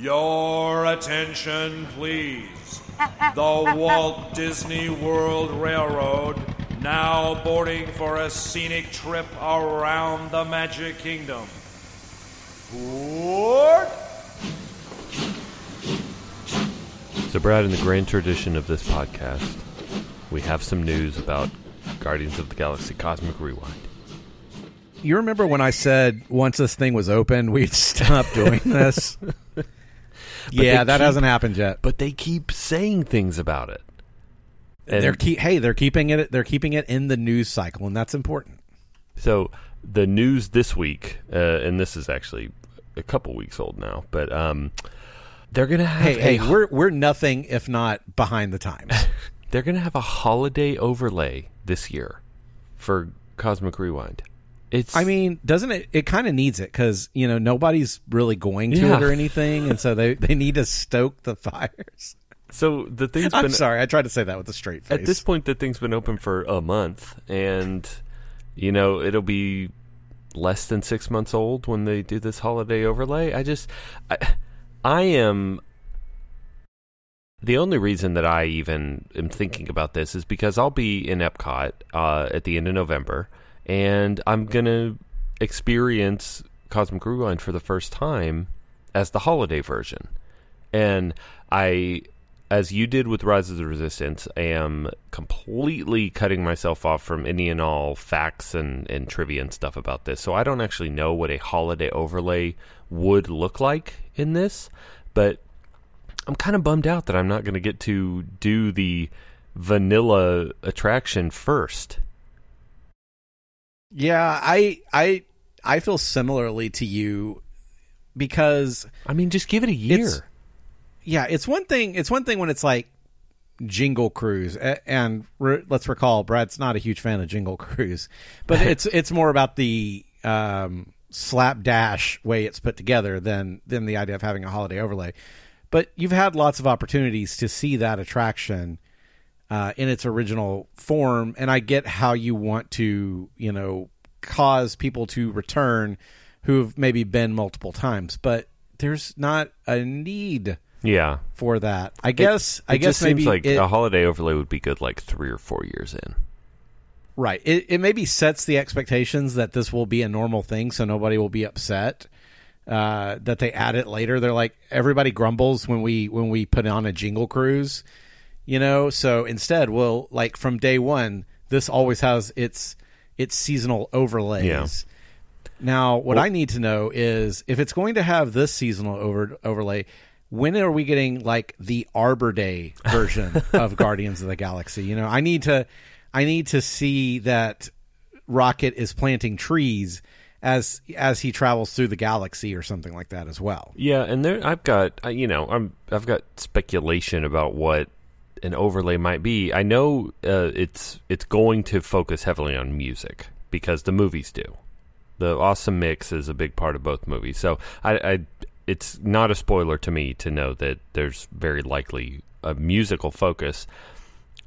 Your attention, please. The Walt Disney World Railroad now boarding for a scenic trip around the Magic Kingdom. Board! So, Brad, in the grand tradition of this podcast, we have some news about Guardians of the Galaxy Cosmic Rewind. You remember when I said once this thing was open, we'd stop doing this? Yeah, that keep- hasn't happened yet. But they keep saying things about it. And they're keep, hey, they're keeping it. They're keeping it in the news cycle, and that's important. So the news this week, uh, and this is actually a couple weeks old now, but um, they're gonna have Hey, hey, we're we're nothing if not behind the times. they're gonna have a holiday overlay this year for Cosmic Rewind. It's I mean, doesn't it? It kind of needs it because you know nobody's really going to Yeah. it or anything, and so they they need to stoke the fires. so the thing's I'm been sorry, I tried to say that with a straight face. at this point the thing's been open for a month, and you know it'll be less than six months old when they do this holiday overlay. I just I, I am the only reason that I even am thinking about this is because I'll be in Epcot uh, at the end of November, and I'm gonna experience Cosmic Rewind for the first time as the holiday version, and I. As you did with Rise of the Resistance, I am completely cutting myself off from any and all facts and, and trivia and stuff about this. So I don't actually know what a holiday overlay would look like in this, but I'm kind of bummed out that I'm not going to get to do the vanilla attraction first. Yeah, I I I feel similarly to you because I mean, just give it a year. It's- yeah, it's one thing. It's one thing when it's like Jingle Cruise, and re- let's recall Brad's not a huge fan of Jingle Cruise, but it's it's more about the um, slapdash way it's put together than than the idea of having a holiday overlay. But you've had lots of opportunities to see that attraction uh, in its original form, and I get how you want to, you know, cause people to return who've maybe been multiple times, but there's not a need yeah. for that. I guess. I It guess just maybe seems like it, a holiday overlay would be good like three or four years in. right. It, it maybe sets the expectations that this will be a normal thing, so nobody will be upset uh, that they add it later. They're like everybody grumbles when we when we put on a jingle cruise, you know. So instead, we'll like from day one, this always has its its seasonal overlays. Yeah. Now, what I need to know is if it's going to have this seasonal over overlay, when are we getting like the Arbor Day version of Guardians of the Galaxy? You know, I need to I need to see that Rocket is planting trees as as he travels through the galaxy or something like that as well. Yeah, and there I've got you know I'm I've got speculation about what an overlay might be. I know uh, it's it's going to focus heavily on music because the movies do. The awesome mix is a big part of both movies. So I, I it's not a spoiler to me to know that there's very likely a musical focus.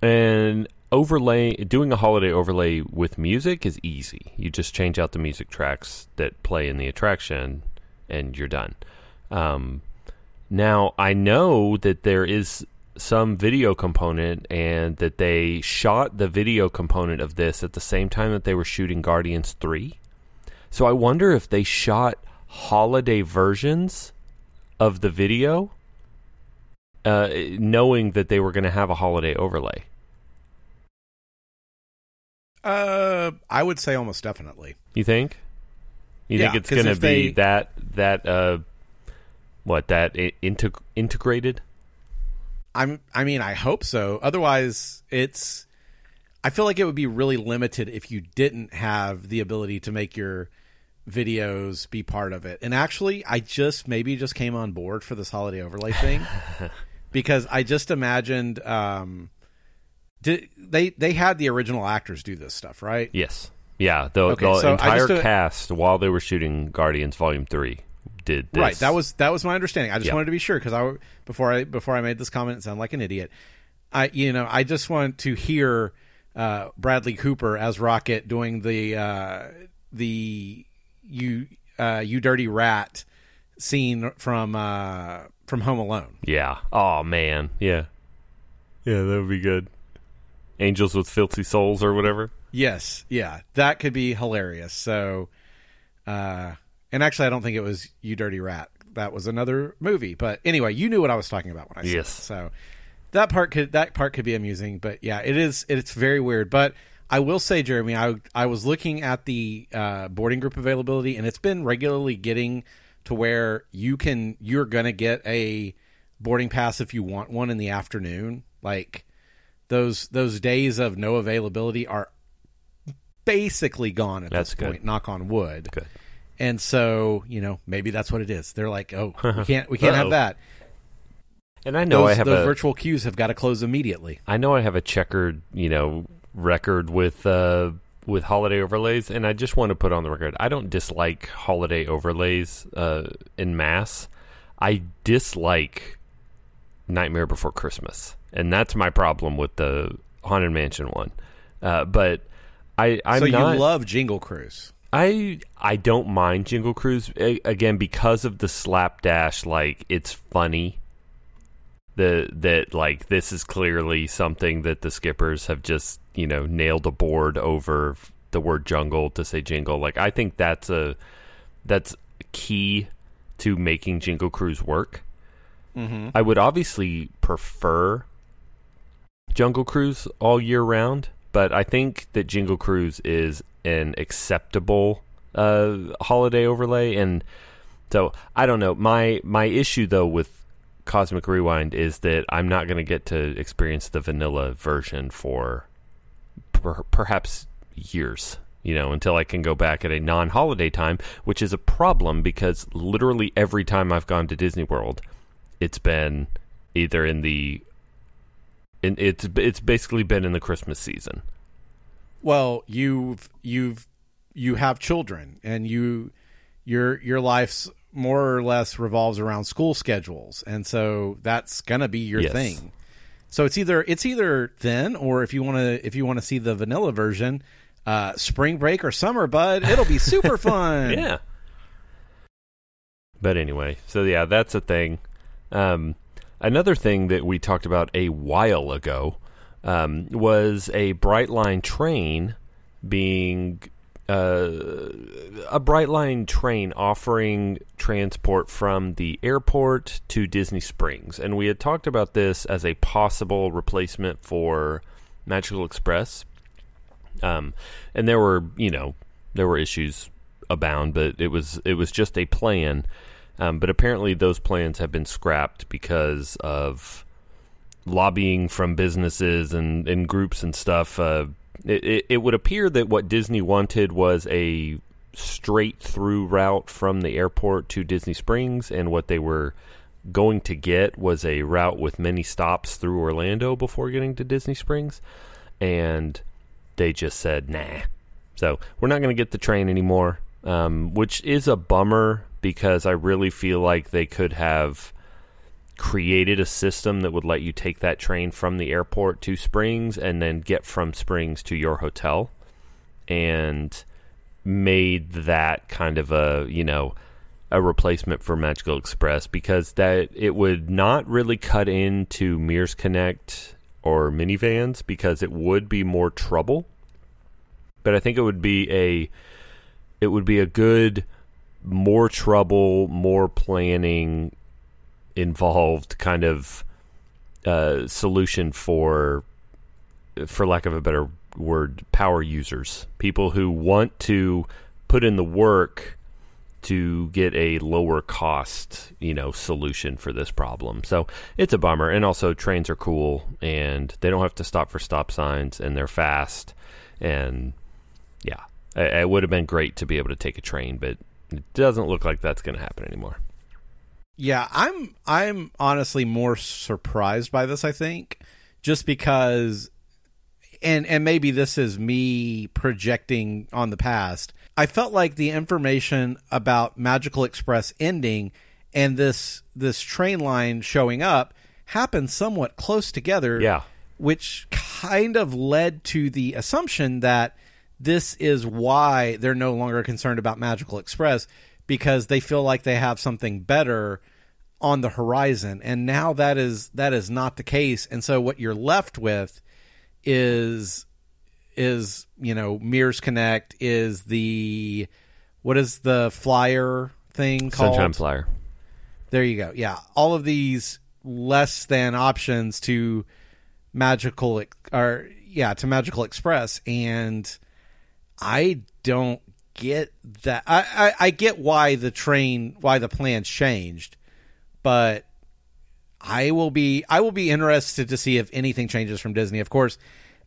And overlay doing a holiday overlay with music is easy. You just change out the music tracks that play in the attraction and you're done. Um, now I know that there is some video component and that they shot the video component of this at the same time that they were shooting Guardians 3. So I wonder if they shot holiday versions of the video uh, knowing that they were going to have a holiday overlay. Uh, I would say almost definitely. You think? You Yeah, think it's going to be they- that that uh what that integ- integrated? I'm I mean I hope so. Otherwise, it's I feel like it would be really limited if you didn't have the ability to make your videos be part of it. And actually, I just maybe just came on board for this holiday overlay thing because I just imagined um did, they they had the original actors do this stuff, right? Yes. Yeah, the, Okay, the so entire cast while they were shooting Guardians Volume 3 did this. Right. That was that was my understanding. I just Yeah. wanted to be sure because I before I before I made this comment, it sounded like an idiot. I you know I just want to hear uh, Bradley Cooper as Rocket doing the uh, the you uh, you dirty rat scene from uh, from Home Alone. Yeah. Oh man. Yeah. Yeah, that would be good. Angels with filthy souls or whatever. Yes, yeah, that could be hilarious. So, uh, and actually, I don't think it was You Dirty Rat. That was another movie. But anyway, you knew what I was talking about when I said Yes. it. So that part could that part could be amusing. But yeah, it is. It's very weird. But I will say, Jeremy, I I was looking at the uh, boarding group availability, and it's been regularly getting to where you can you're gonna get a boarding pass if you want one in the afternoon. Like those those days of no availability are basically gone at That's this good. point. Knock on wood. Good. And so you know maybe that's what it is. They're like, oh, we can't we can't have that. And I know those I have those a virtual queues have got to close immediately. I know I have a checkered, you know, record with uh with holiday overlays and I just want to put on the record I don't dislike holiday overlays uh in mass. I dislike Nightmare Before Christmas. And that's my problem with the Haunted Mansion one. Uh but I I'm so not you love Jingle Cruise. I I don't mind Jingle Cruise again because of the slapdash. Like it's funny. The that like this is clearly something that the skippers have just you know nailed a board over the word jungle to say jingle. Like I think that's a that's key to making Jingle Cruise work. Mm-hmm. I would obviously prefer Jungle Cruise all year round, but I think that Jingle Cruise is an acceptable uh, holiday overlay, and so I don't know. My my issue though with Cosmic Rewind is that I'm not going to get to experience the vanilla version for per- perhaps years. You know, until I can go back at a non-holiday time, which is a problem because literally every time I've gone to Disney World, it's been either in the in, it's it's basically been in the Christmas season. Well, you've you've you have children, and you your your life's more or less revolves around school schedules, and so that's gonna be your Yes. thing. So it's either it's either then, or if you want to if you want to see the vanilla version, uh, spring break or summer, bud, it'll be super fun. Yeah. But anyway, so yeah, that's a thing. Um, another thing that we talked about a while ago um, was a Brightline train being uh, a Brightline train offering transport from the airport to Disney Springs, and we had talked about this as a possible replacement for Magical Express. Um, and there were, you know, there were issues abound, but it was it was just a plan. Um, but apparently, those plans have been scrapped because of lobbying from businesses and, and groups and stuff. Uh, it, it, would appear that what Disney wanted was a straight through route from the airport to Disney Springs, and what they were going to get was a route with many stops through Orlando before getting to Disney Springs. And they just said, nah. So we're not going to get the train anymore, um, which is a bummer because I really feel like they could have created a system that would let you take that train from the airport to Springs and then get from Springs to your hotel and made that kind of a, you know, a replacement for Magical Express because that it would not really cut into Mears Connect or minivans because it would be more trouble. But I think it would be a it would be a good more trouble, more planning involved kind of uh, solution for for lack of a better word, power users, people who want to put in the work to get a lower cost, you know, solution for this problem. So it's a bummer. And also, trains are cool, and they don't have to stop for stop signs, and they're fast. And yeah, it, it would have been great to be able to take a train, but it doesn't look like that's going to happen anymore. Yeah, I'm I'm honestly more surprised by this, I think, just because and and maybe this is me projecting on the past. I felt like the information about Magical Express ending and this this train line showing up happened somewhat close together. Yeah. Which kind of led to the assumption that this is why they're no longer concerned about Magical Express because they feel like they have something better on the horizon. And now that is that is not the case. And so what you're left with is is you know Mears Connect is the what is the flyer thing called? Sunshine Flyer. there you go. Yeah, all of these less than options to magical or yeah to magical express, and I don't get that. I, I I get why the train why the plans changed, but I will be I will be interested to see if anything changes from Disney. Of course,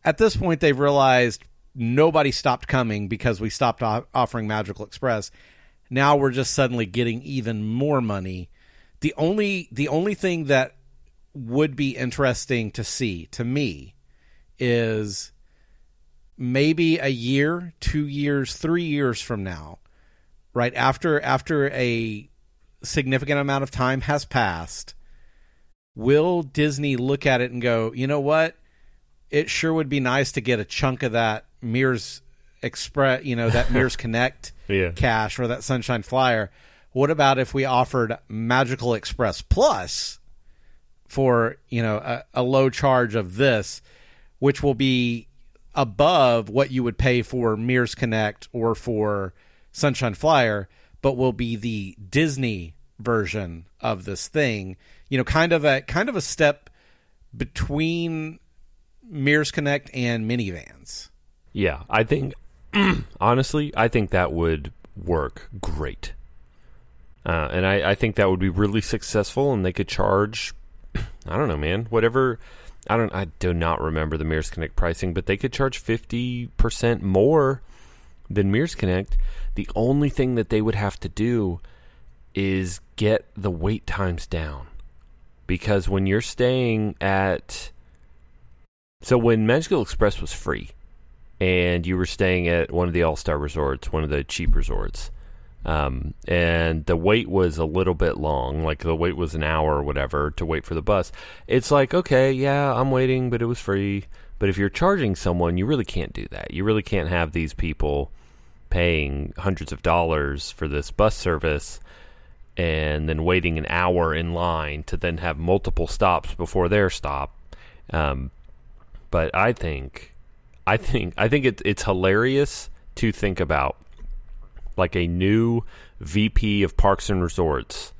at this point they've realized nobody stopped coming because we stopped offering Magical Express. Now we're just suddenly getting even more money. The only the only thing that would be interesting to see to me is maybe a year, 2 years, 3 years from now, right after after a significant amount of time has passed, will Disney look at it and go, "You know what? It sure would be nice to get a chunk of that Mears Express, you know, that Mears Connect Yeah. cash or that Sunshine Flyer. What about if we offered Magical Express Plus for, you know, a, a low charge of this, which will be above what you would pay for Mears Connect or for Sunshine Flyer, but will be the Disney version of this thing. You know, kind of a kind of a step between Mears Connect and minivans. Yeah, I think honestly, I think that would work great, uh, and I, I think that would be really successful, and they could charge. I don't know, man. Whatever. I don't. I do not remember the Mears Connect pricing, but they could charge fifty percent more than Mears Connect. The only thing that they would have to do is get the wait times down, because when you're staying at so when Magical Express was free, and you were staying at one of the All Star resorts, one of the cheap resorts, um, and the wait was a little bit long, like the wait was an hour or whatever to wait for the bus. It's like, okay, yeah, I'm waiting, but it was free. But if you're charging someone, you really can't do that. You really can't have these people paying hundreds of dollars for this bus service and then waiting an hour in line to then have multiple stops before their stop. Um, but I think, I think, I think it's it's hilarious to think about, like a new VP of Parks and Resorts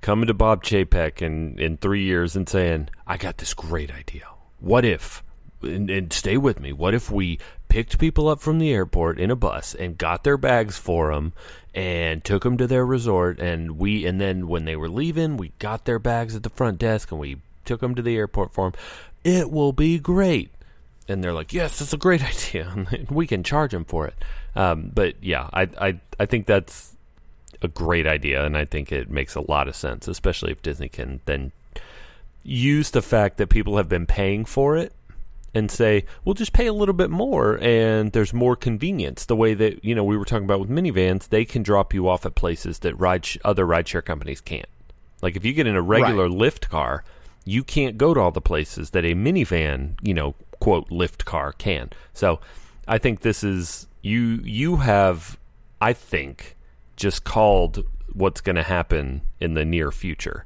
coming to Bob Chapek in in three years and saying, "I got this great idea. What if?" And, and stay with me. What if we picked people up from the airport in a bus and got their bags for them and took them to their resort and we and then when they were leaving, we got their bags at the front desk and we took them to the airport for them. It will be great. And they're like, "Yes, that's a great idea. we can charge them for it." Um, but yeah, I, I I think that's a great idea, and I think it makes a lot of sense, especially if Disney can then use the fact that people have been paying for it and say, "We'll just pay a little bit more, and there's more convenience." The way that you know we were talking about with minivans, they can drop you off at places that ride sh- other rideshare companies can't. Like if you get in a regular Lyft car, you can't go to all the places that a minivan, you know, quote Lyft car can. So, I think this is you. You have, I think, just called what's going to happen in the near future,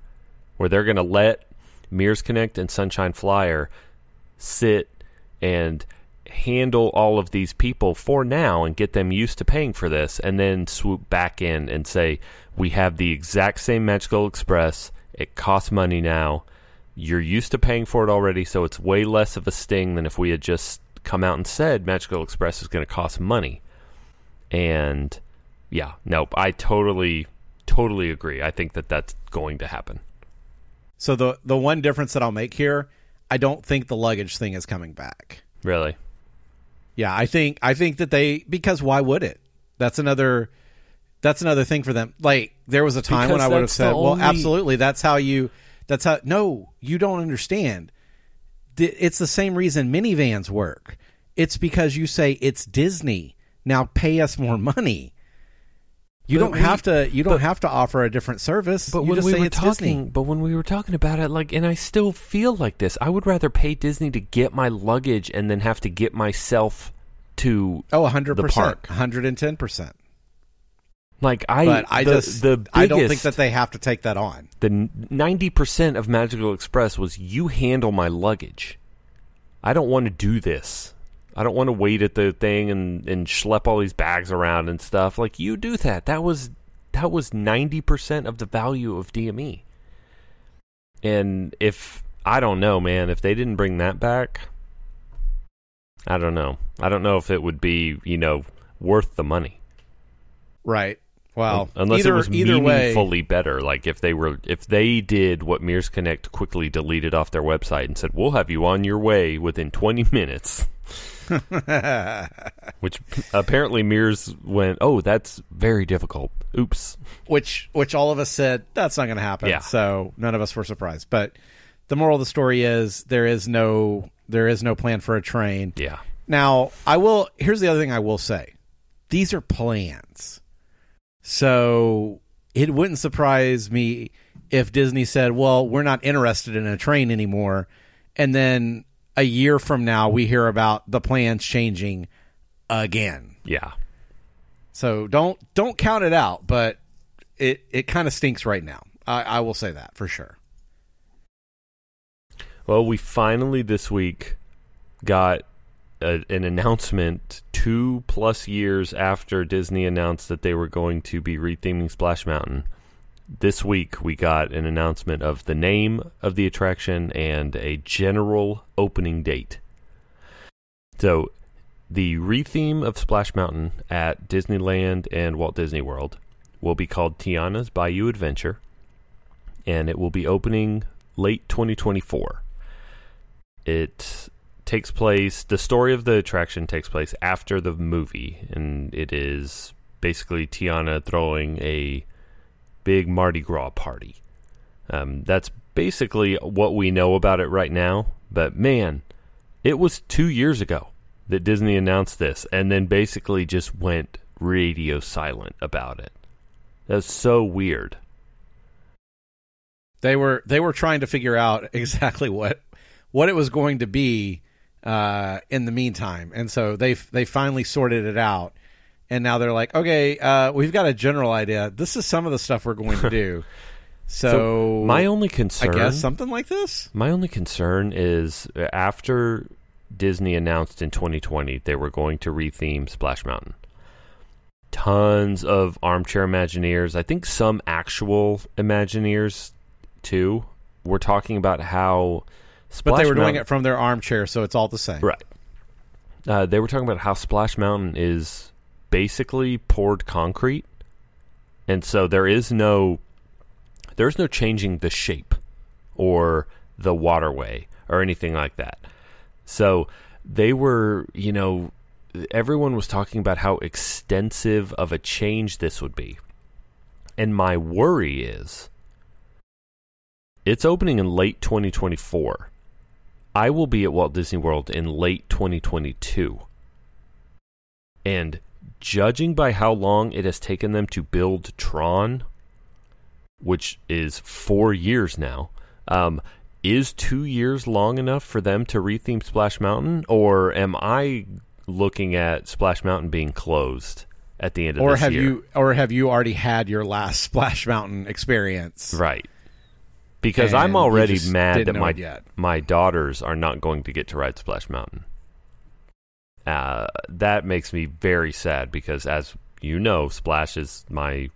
where they're going to let Mears Connect and Sunshine Flyer sit and handle all of these people for now and get them used to paying for this and then swoop back in and say we have the exact same magical express it costs money now you're used to paying for it already so it's way less of a sting than if we had just come out and said magical express is going to cost money and yeah nope i totally totally agree i think that that's going to happen So the the one difference that I'll make here, I don't think the luggage thing is coming back. really Yeah, I think I think that they because why would it? That's another that's another thing for them. Like there was a time when I would have that's the said, "Well, absolutely, that's how you that's how No, you don't understand. It's the same reason minivans work. It's because you say it's Disney. Now pay us more money. You But don't we- have to you don't but- have to offer a different service. But you when just we say were it's talking, Disney. but when we were talking about it, like, and I still feel like this. I would rather pay Disney to get my luggage and then have to get myself to Oh, 100%. the park. 110%. Like I, But I the, just the biggest, I don't think that they have to take that on. the ninety percent of Magical Express was you handle my luggage. I don't want to do this. I don't want to wait at the thing and and schlep all these bags around and stuff. Like you do that. That was that was ninety percent of the value of DME. And if I don't know, man, if they didn't bring that back, I don't know. I don't know if it would be, you know, worth the money. Right. Well, unless either, it was either way, meaningfully better. Like if they were, if they did what Mears Connect quickly deleted off their website and said, "We'll have you on your way within 20 minutes," which apparently Mears went, "Oh, that's very difficult." Oops. which which all of us said that's not going to happen. Yeah. So none of us were surprised. But the moral of the story is there is no there is no plan for a train. Yeah. Now, I will here's the other thing I will say. These are plans. So it wouldn't surprise me if Disney said, "Well, we're not interested in a train anymore." And then a year from now we hear about the plans changing again. Yeah. So don't don't count it out, but it it kind of stinks right now. I, I will say that for sure. Well, we finally this week got a, an announcement two plus years after Disney announced that they were going to be retheming Splash Mountain. This week, we got an announcement of the name of the attraction and a general opening date. So, the retheme of Splash Mountain at Disneyland and Walt Disney World will be called Tiana's Bayou Adventure, and it will be opening late 2024. It takes place, the story of the attraction takes place after the movie, and it is basically Tiana throwing a big Mardi Gras party. Um, that's basically what we know about it right now, but man, it was two years ago that Disney announced this and then basically just went radio silent about it. That's so weird. They were they were trying to figure out exactly what what it was going to be uh, in the meantime, and so they they finally sorted it out. And now they're like, okay, uh, we've got a general idea. This is some of the stuff we're going to do. So, my only concern, I guess something like this. My only concern is uh, after Disney announced in 2020 they were going to retheme Splash Mountain. Tons of armchair Imagineers, I think some actual Imagineers too, were talking about how Splash But they were doing it from their armchair, so it's all the same. Right. Uh, they were talking about how Splash Mountain is basically poured concrete, and so there is no there's no changing the shape or the waterway or anything like that. So they were, you know, everyone was talking about how extensive of a change this would be. And my worry is it's opening in late 2024. I will be at Walt Disney World in late 2022. And judging by how long it has taken them to build Tron, which is four years now, um, is two years long enough for them to retheme Splash Mountain? Or am I looking at Splash Mountain being closed at the end of Or this have year? you or have you already had your last Splash Mountain experience? Right. Because And I'm already mad that my my daughters are not going to get to ride Splash Mountain. Uh, that makes me very sad because, as you know, Splash is my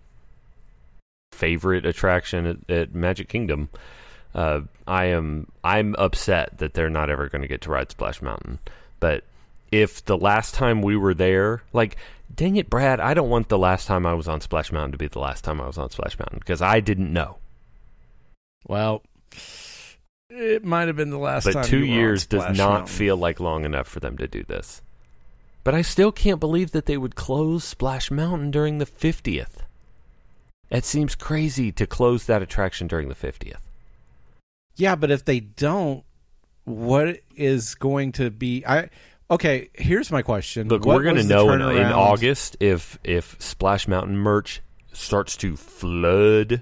favorite attraction at, at Magic Kingdom. Uh, I am I'm upset that they're not ever going to get to ride Splash Mountain. But if the last time we were there, like, dang it, Brad, I don't want the last time I was on Splash Mountain to be the last time I was on Splash Mountain because I didn't know. Well, it might have been the last but time. two you were on years does not Mountain. feel like long enough for them to do this. But I still can't believe that they would close Splash Mountain during the 50th. It seems crazy to close that attraction during the 50th. Yeah, but if they don't, what is going to be? I okay. Here's my question. Look, What we're going to know in, in August if if Splash Mountain merch starts to flood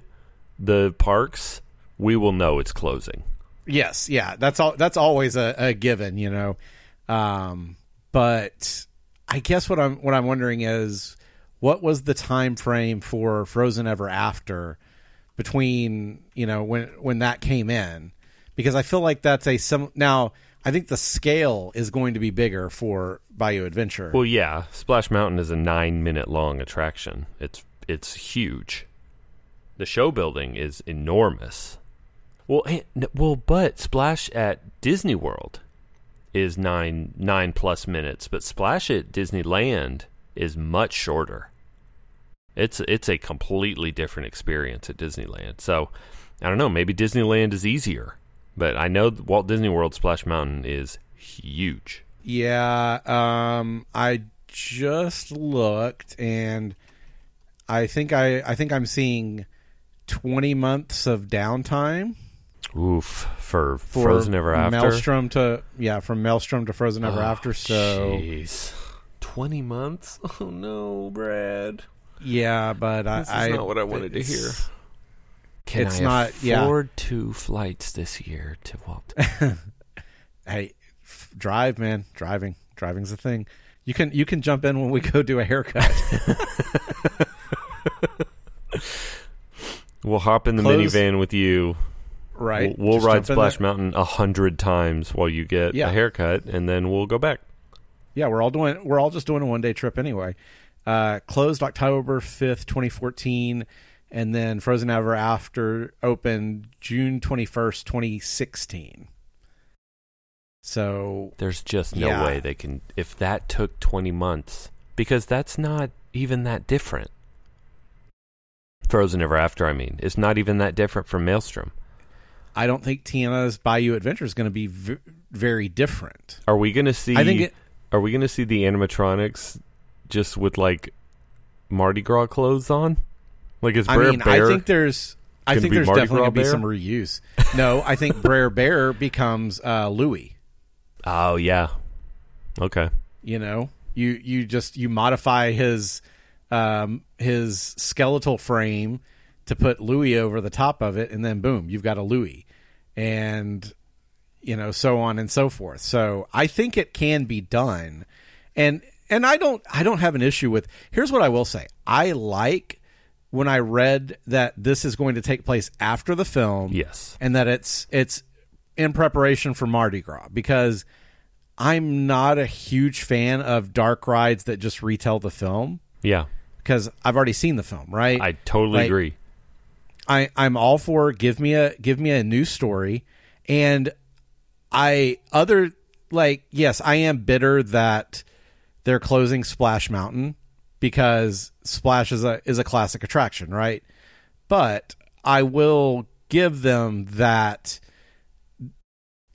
the parks. We will know it's closing. Yes, yeah, that's all. That's always a, a given, you know. Um, but I guess what I'm what I'm wondering is what was the time frame for Frozen Ever After between you know when when that came in? Because I feel like that's a some now. I think the scale is going to be bigger for Bayou Adventure. Well, yeah, Splash Mountain is a nine minute long attraction. It's it's huge. The show building is enormous. Well, well, but Splash at Disney World is nine nine plus minutes, but Splash at Disneyland is much shorter. It's it's a completely different experience at Disneyland. So I don't know. Maybe Disneyland is easier, but I know Walt Disney World Splash Mountain is huge. Yeah, um, I just looked, and I think I I think I'm seeing twenty months of downtime Oof for, for Frozen Ever After. Maelstrom to yeah from Maelstrom to Frozen Ever After. So Jeez. 20 months? Oh no, Brad. yeah, but This is I, I not what I wanted to hear. Can it's I not- yeah. afford two flights this year to Walt? Hey, f- drive, man, driving, driving's a thing. You can you can jump in when we go do a haircut. we'll hop in the Close- minivan with you. Right? We'll, we'll ride Splash. Mountain a hundred times while you get Yeah. a haircut, and then we'll go back. Yeah, we're all doing we're all just doing a one day trip anyway. Uh, closed October fifth, twenty fourteen, and then Frozen Ever After opened June twenty first, twenty sixteen. So There's just no Yeah. way they can. If that took 20 months, because that's not even that different. Frozen Ever After, I mean, it's not even that different from Maelstrom. I don't think Tiana's Bayou Adventure is going to be v- very different. Are we going to see? I think it, Are we going to see the animatronics just with like Mardi Gras clothes on? Like is I mean, Bear? I think there's I think there's Mardi definitely Gras to be some reuse. No, I think Brer Bear becomes uh, Louis. oh yeah. Okay. you know you you just you modify his um his skeletal frame to put louis over the top of it and then boom you've got a louis and you know so on and so forth so i think it can be done and and i don't i don't have an issue with here's what i will say i like when i read that this is going to take place after the film Yes. and that it's it's in preparation for Mardi Gras because I'm not a huge fan of dark rides that just retell the film Yeah. because I've already seen the film, right? I totally Like, agree. I I'm all for give me a give me a new story and I other like yes, I am bitter that they're closing Splash Mountain because Splash is a is a classic attraction, right? But I will give them that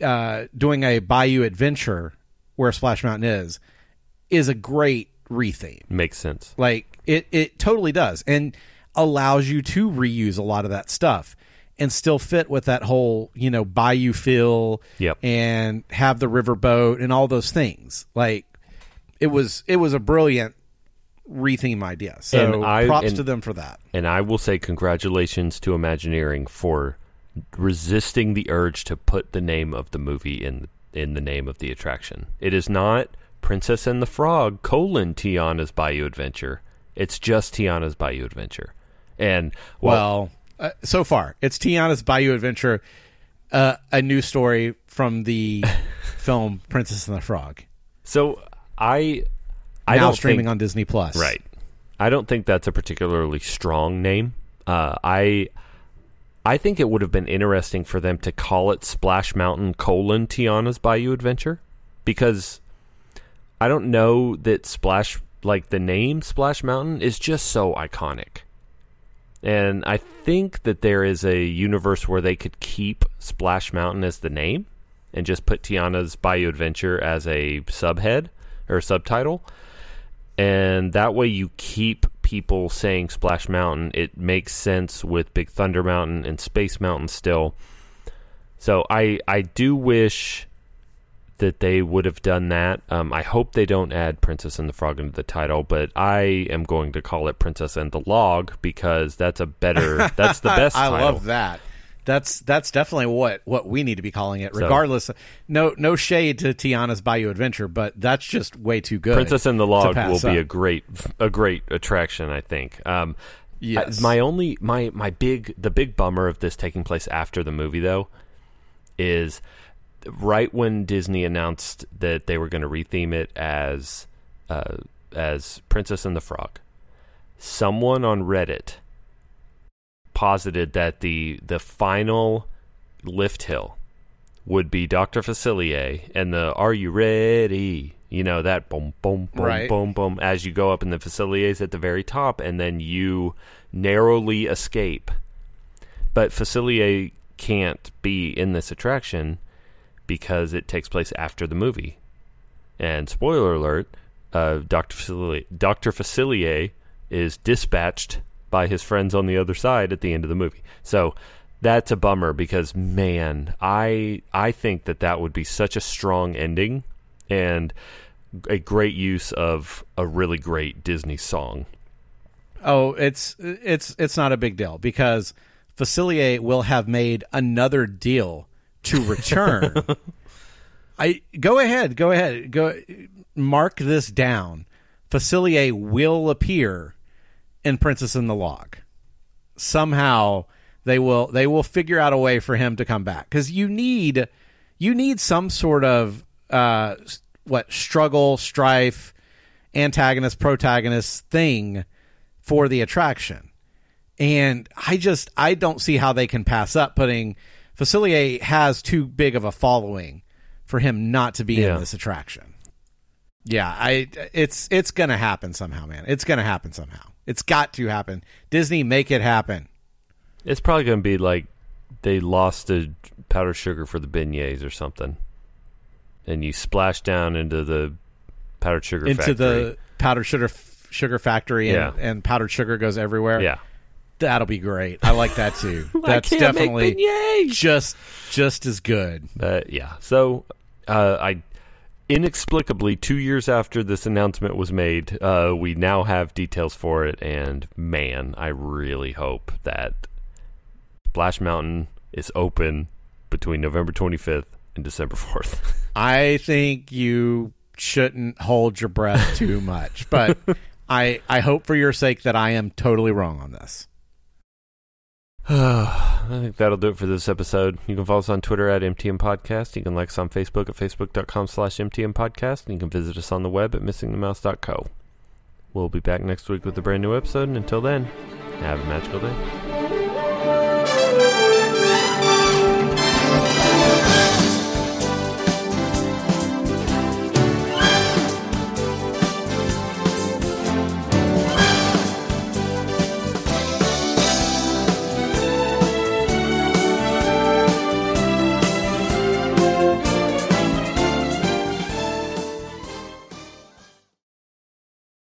uh, doing a Bayou Adventure where Splash Mountain is is a great retheme. Makes sense. Like it, it totally does, and allows you to reuse a lot of that stuff and still fit with that whole you know bayou feel. Yep. And have the riverboat and all those things. Like it was, it was a brilliant retheme idea. So I- props and- to them for that. And I will say congratulations to Imagineering for resisting the urge to put the name of the movie in in the name of the attraction. It is not Princess and the Frog colon Tiana's Bayou Adventure. It's just Tiana's Bayou Adventure. And well, Well, uh, so far it's Tiana's Bayou Adventure, uh, a new story from the film Princess and the Frog. so I I now don't streaming think, on Disney Plus. Right. I don't think that's a particularly strong name. Uh, I I think it would have been interesting for them to call it Splash Mountain colon Tiana's Bayou Adventure because I don't know that Splash like the name Splash Mountain is just so iconic. And I think that there is a universe where they could keep Splash Mountain as the name and just put Tiana's Bayou Adventure as a subhead or subtitle and that way you keep people saying Splash Mountain. It makes sense with Big Thunder Mountain and Space Mountain still. So I I do wish that they would have done that. Um, I hope they don't add Princess and the Frog into the title, but I am going to call it Princess and the Log because that's a better that's the best I title. love that. That's that's definitely what what we need to be calling it. So- Regardless, no no shade to Tiana's Bayou Adventure, but that's just way too good. Princess and the Log will pass be a great a great attraction, I think. Um, Yes. I- my only my my big the big bummer of this taking place after the movie though is right when Disney announced that they were going to retheme it as uh, as Princess and the Frog. Someone on Reddit posited that the the final lift hill would be Dr. Facilier and the Are You Ready? You know, that boom, boom, boom, Right. boom, boom, as you go up, and the Facilier's at the very top, and then you narrowly escape. But Facilier can't be in this attraction because it takes place after the movie. And spoiler alert, uh, Dr. Facilier, Dr. Facilier is dispatched by his friends on the other side at the end of the movie. So that's a bummer because man, I I think that that would be such a strong ending and a great use of a really great Disney song. Oh, it's it's it's not a big deal because Facilier will have made another deal to return. I go ahead, go ahead, go mark this down. Facilier will appear in Princess in the Log. Somehow they will they will figure out a way for him to come back because you need you need some sort of uh, what struggle, strife, antagonist, protagonist thing for the attraction. And I just I don't see how they can pass up putting Facilier has too big of a following for him not to be Yeah. in this attraction. Yeah, I it's it's gonna happen somehow, man. It's gonna happen somehow. It's got to happen. Disney, make it happen. It's probably going to be like they lost the powdered sugar for the beignets or something. And you splash down into the powdered sugar Into factory. the powdered sugar sugar factory and, Yeah. and powdered sugar goes everywhere. Yeah. That'll be great. I like that too. That's can't definitely beignets. just just as good. But yeah, so uh, I inexplicably two years after this announcement was made, uh, we now have details for it, and man, I really hope that Splash Mountain is open between November 25th and December 4th. I think you shouldn't hold your breath too much, but I I hope for your sake that I am totally wrong on this. I think that'll do it for this episode. You can follow us on Twitter at MTM Podcast. You can like us on Facebook at facebook.com slash MTM Podcast. And you can visit us on the web at missingthemouse.co. We'll be back next week with a brand new episode. And until then, have a magical day.